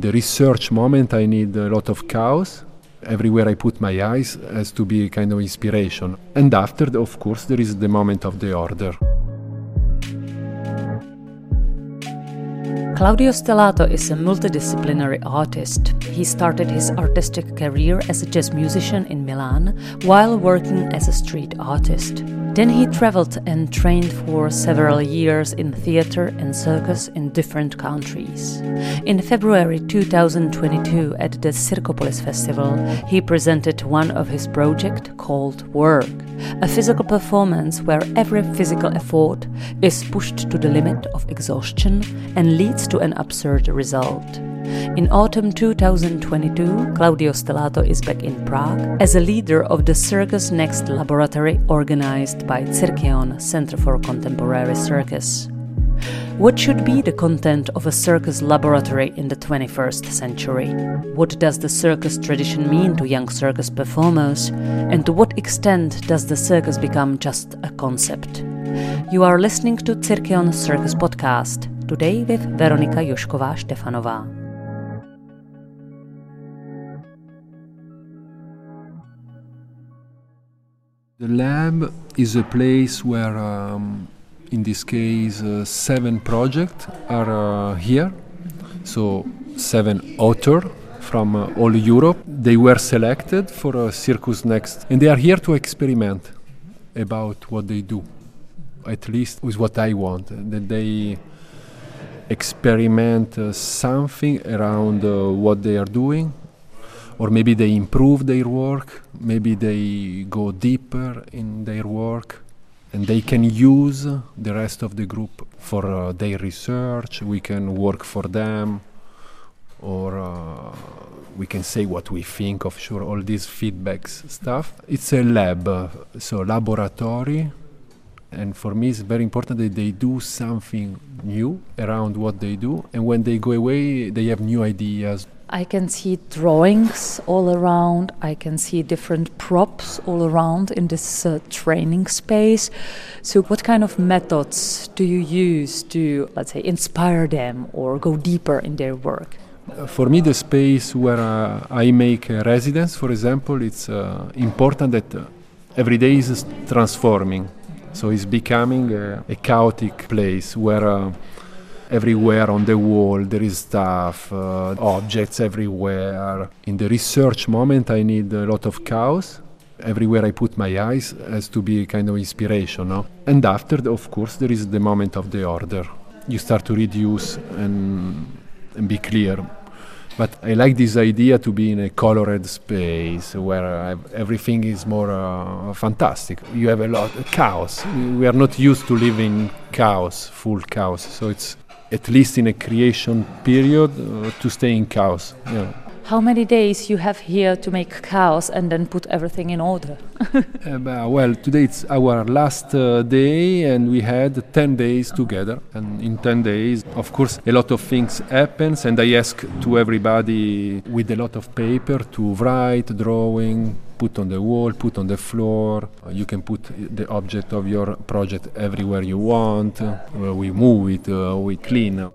in the research moment, I need a lot of chaos. Everywhere I put my eyes has to be a kind of inspiration. And after, of course, there is the moment of the order. Claudio Stellato is a multidisciplinary artist. He started his artistic career as a jazz musician in Milan while working as a street artist. Then he traveled and trained for several years in theater and circus in different countries. In February 2022 at the Cirkopolis Festival, he presented one of his projects called Work, a physical performance where every physical effort is pushed to the limit of exhaustion and leads to an absurd result. In autumn 2022, Claudio Stellato is back in Prague as a leader of the Circus Next laboratory organized by Cirqueon Center for Contemporary Circus. What should be the content of a circus laboratory in the 21st century? What does the circus tradition mean to young circus performers? And to what extent does the circus become just a concept? You are listening to Cirqueon Circus Podcast, today with Veronika Jošková Štefanová. The lab is a place where, um, in this case, uh, seven projects are uh, here. So, seven authors from uh, all Europe. They were selected for Circus Next, and they are here to experiment about what they do. At least with what I want, that they experiment uh, something around uh, what they are doing or maybe they improve their work, maybe they go deeper in their work, and they can use the rest of the group for uh, their research. We can work for them, or uh, we can say what we think of sure all these feedbacks stuff. It's a lab, uh, so laboratory. And for me, it's very important that they do something new around what they do. And when they go away, they have new ideas, I can see drawings all around. I can see different props all around in this uh, training space. So, what kind of methods do you use to, let's say, inspire them or go deeper in their work? Uh, for me, the space where uh, I make a residence, for example, it's uh, important that uh, every day is transforming. So, it's becoming a, a chaotic place where uh, everywhere on the wall there is stuff uh, objects everywhere in the research moment i need a lot of chaos everywhere i put my eyes has to be kind of inspiration no? and after of course there is the moment of the order you start to reduce and, and be clear but I like this idea to be in a colored space where everything is more uh, fantastic. You have a lot of chaos. We are not used to living chaos, full chaos. So it's at least in a creation period, uh, to stay in chaos. Yeah. How many days you have here to make chaos and then put everything in order? uh, well, today it's our last uh, day, and we had 10 days together. And in 10 days, of course, a lot of things happens, and I ask to everybody with a lot of paper to write, drawing, put on the wall, put on the floor. Uh, you can put the object of your project everywhere you want. Uh, we move it, uh, we clean.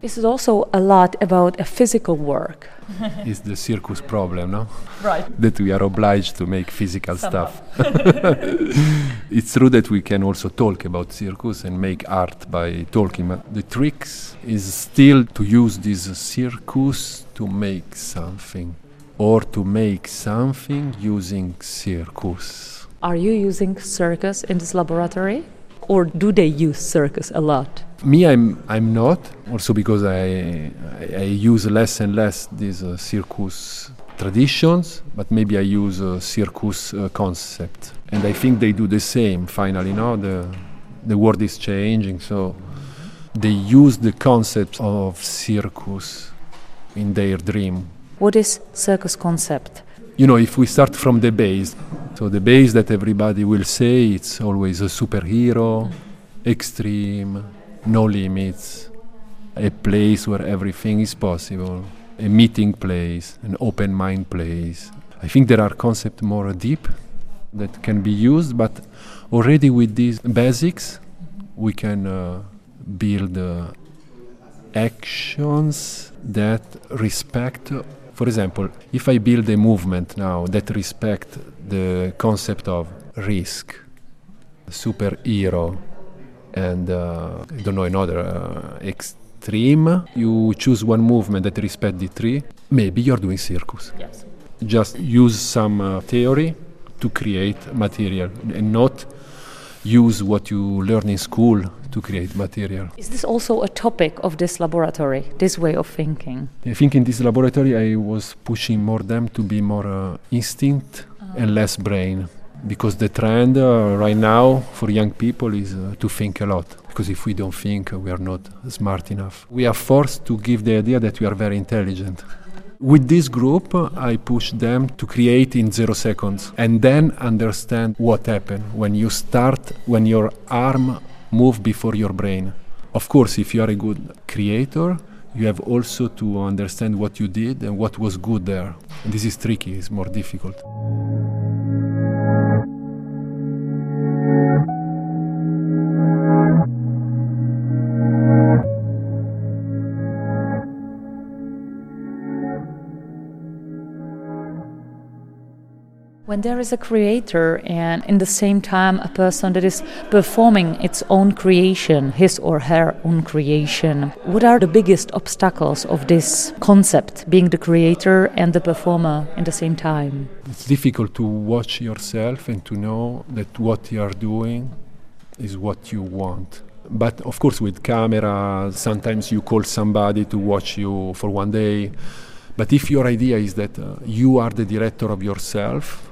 This is also a lot about a physical work. it's the circus problem, no? Right. That we are obliged to make physical Somehow. stuff. it's true that we can also talk about circus and make art by talking, but the tricks is still to use this circus to make something or to make something using circus. Are you using circus in this laboratory? Or do they use circus a lot? Me, I'm I'm not. Also because I I, I use less and less these uh, circus traditions, but maybe I use a circus uh, concept, and I think they do the same. Finally, no, the the world is changing, so they use the concept of circus in their dream. What is circus concept? You know, if we start from the base, so the base that everybody will say it's always a superhero, extreme, no limits, a place where everything is possible. a meeting place, an open mind place. I think there are concepts more deep that can be used, but already with these basics, we can uh, build uh, actions that respect. For example, if I build a movement now that respect the concept of risk, superhero, and uh, I don't know another uh, extreme, you choose one movement that respect the three. Maybe you're doing circus. Yes. Just use some uh, theory to create material and not use what you learn in school to create material. Is this also a topic of this laboratory, this way of thinking? I think in this laboratory I was pushing more them to be more uh, instinct and less brain. Because the trend uh, right now for young people is uh, to think a lot. Because if we don't think uh, we are not smart enough. We are forced to give the idea that we are very intelligent. With this group uh, i push them to create in zero seconds and then understand what happened. When you start when your arm move before your brain. Of course if you are a good creator you have also to understand what you did and what was good there. And this is tricky it's more difficult When there is a creator and in the same time a person that is performing its own creation, his or her own creation, what are the biggest obstacles of this concept, being the creator and the performer in the same time? It's difficult to watch yourself and to know that what you are doing is what you want. But of course, with camera, sometimes you call somebody to watch you for one day. But if your idea is that uh, you are the director of yourself,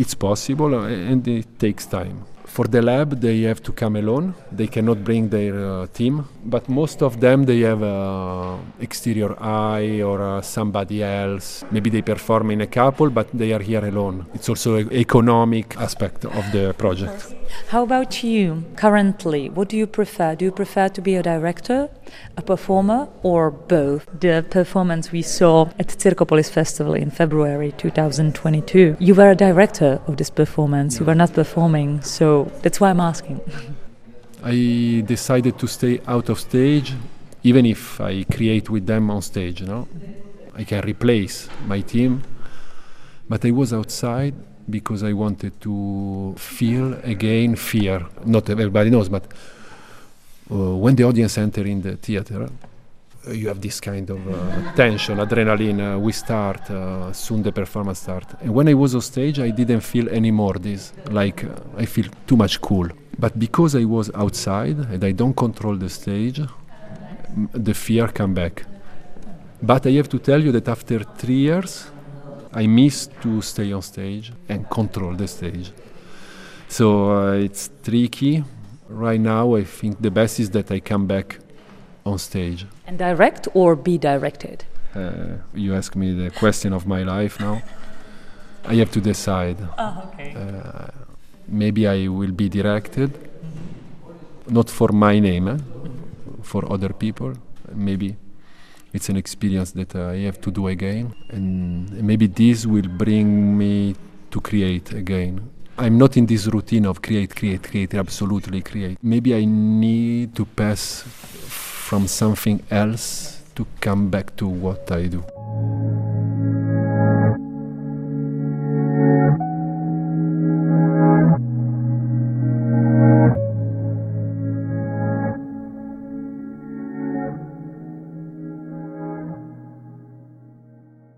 it's possible and it takes time. For the lab, they have to come alone. They cannot bring their uh, team, but most of them they have uh, exterior eye or uh, somebody else. Maybe they perform in a couple, but they are here alone. It's also an economic aspect of the project. How about you currently? What do you prefer? Do you prefer to be a director, a performer, or both? The performance we saw at Cirkopolis Festival in February 2022, you were a director of this performance. You were not performing, so that's why I'm asking. I decided to stay out of stage, even if I create with them on stage. You know, I can replace my team, but I was outside because I wanted to feel again fear. Not everybody knows, but uh, when the audience enter in the theater, you have this kind of uh, tension, adrenaline. Uh, we start uh, soon. The performance start. And when I was on stage, I didn't feel anymore this. Like uh, I feel too much cool. But because I was outside and I don't control the stage, the fear come back. But I have to tell you that after three years, I miss to stay on stage and control the stage. So uh, it's tricky. Right now, I think the best is that I come back on stage. And direct or be directed? Uh, you ask me the question of my life now. I have to decide. Oh, okay. Uh, maybe I will be directed, not for my name, eh? for other people. Maybe it's an experience that I have to do again, and maybe this will bring me to create again. I'm not in this routine of create, create, create, absolutely create. Maybe I need to pass from something else to come back to what I do.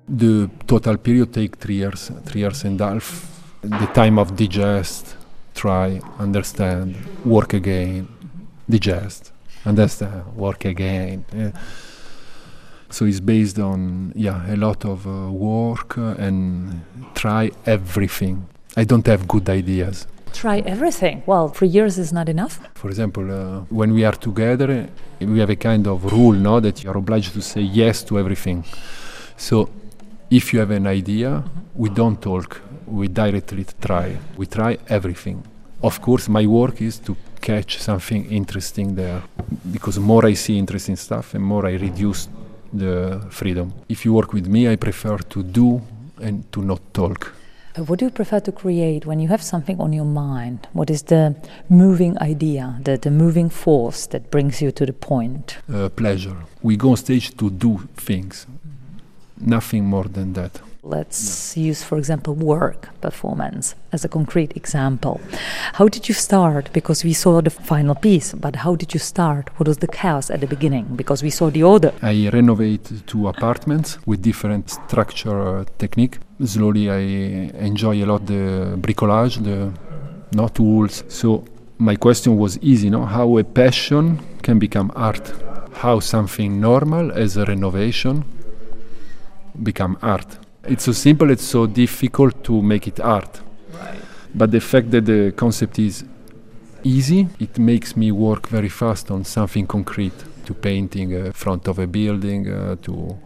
The total period take three years, three years and a half. The time of digest, try, understand, work again, digest, understand, work again. yeah. So it's based on yeah a lot of uh, work uh, and try everything. I don't have good ideas. Try everything. Well, three years is not enough. For example, uh, when we are together, we have a kind of rule, no, that you are obliged to say yes to everything. So, if you have an idea, we don't talk. We directly try. We try everything. Of course, my work is to catch something interesting there, because more I see interesting stuff, and more I reduce the freedom. If you work with me, I prefer to do and to not talk. What do you prefer to create when you have something on your mind? What is the moving idea, the, the moving force that brings you to the point? Uh, pleasure. We go on stage to do things, nothing more than that. Let's use, for example, work performance as a concrete example. How did you start? Because we saw the final piece, but how did you start? What was the chaos at the beginning? Because we saw the order. I renovate two apartments with different structure uh, technique. Slowly, I enjoy a lot the bricolage, the no tools. So my question was easy, no? How a passion can become art? How something normal as a renovation become art? It's so simple, it's so difficult to make it art. Right. But the fact that the concept is easy, it makes me work very fast on something concrete, to painting a front of a building, uh, to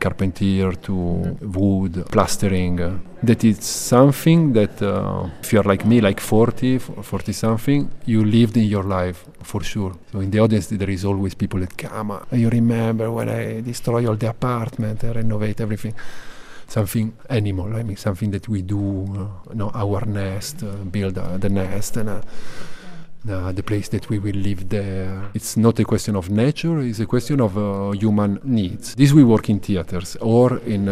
carpenter, to wood, plastering. Uh, that is something that uh, if you're like me, like 40, 40 something, you lived in your life for sure. So in the audience, there is always people that come. You remember when I destroy all the apartment, I renovate everything something animal. I mean, something that we do, uh, you know, our nest, uh, build uh, the nest, and uh, uh, the place that we will live there. It's not a question of nature; it's a question of uh, human needs. This we work in theaters or in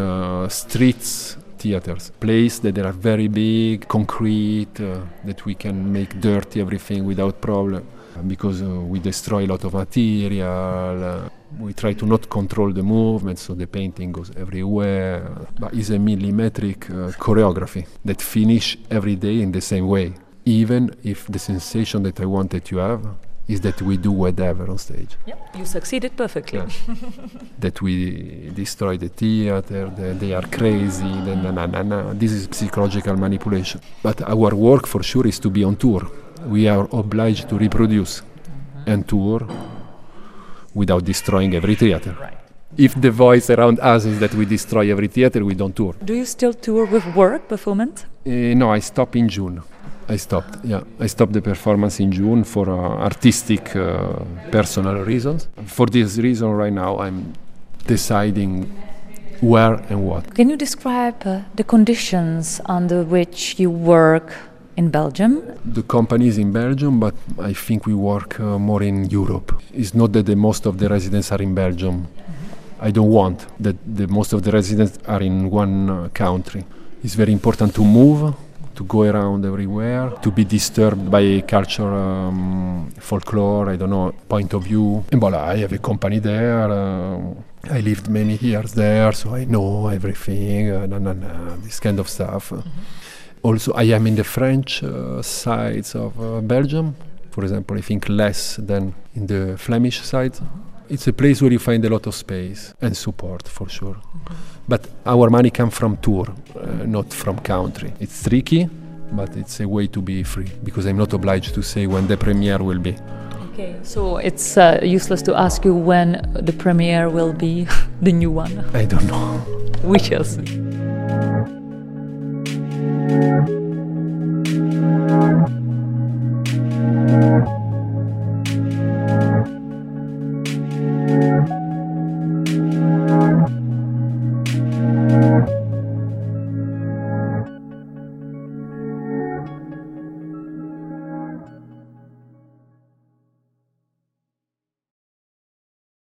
streets theaters, place that are very big, concrete, that we can make dirty everything without problem because uh, we destroy a lot of material. We try to not control the movement, so the painting goes everywhere. But it's a millimetric uh, choreography that finish every day in the same way, even if the sensation that I wanted to have is that we do whatever on stage. Yep, you succeeded perfectly. Yeah. that we destroy the theater, that they are crazy, na, na, na, na. this is psychological manipulation. But our work for sure is to be on tour we are obliged to reproduce and tour without destroying every theater. Right. If the voice around us is that we destroy every theater, we don't tour. Do you still tour with work performance? Uh, no, I stopped in June. I stopped. Yeah, I stopped the performance in June for uh, artistic, uh, personal reasons. For this reason, right now, I'm deciding where and what. Can you describe uh, the conditions under which you work in Belgium? The company is in Belgium, but I think we work uh, more in Europe. It's not that the most of the residents are in Belgium. I don't want that the most of the residents are in one uh, country. It's very important to move, to go around everywhere, to be disturbed by culture, um, folklore, I don't know, point of view. And voila, I have a company there. Uh, I lived many years there, so I know everything, uh, nah, nah, nah, this kind of stuff. Mm-hmm also I am in the French uh, sides of uh, Belgium, for example, I think less than in the Flemish side. It's a place where you find a lot of space and support for sure. Mm-hmm. But our money comes from tour, uh, not from country. It's tricky, but it's a way to be free because I'm not obliged to say when the premiere will be. Okay, so it's uh, useless to ask you when the premiere will be, the new one. I don't know. We shall see. Thank you.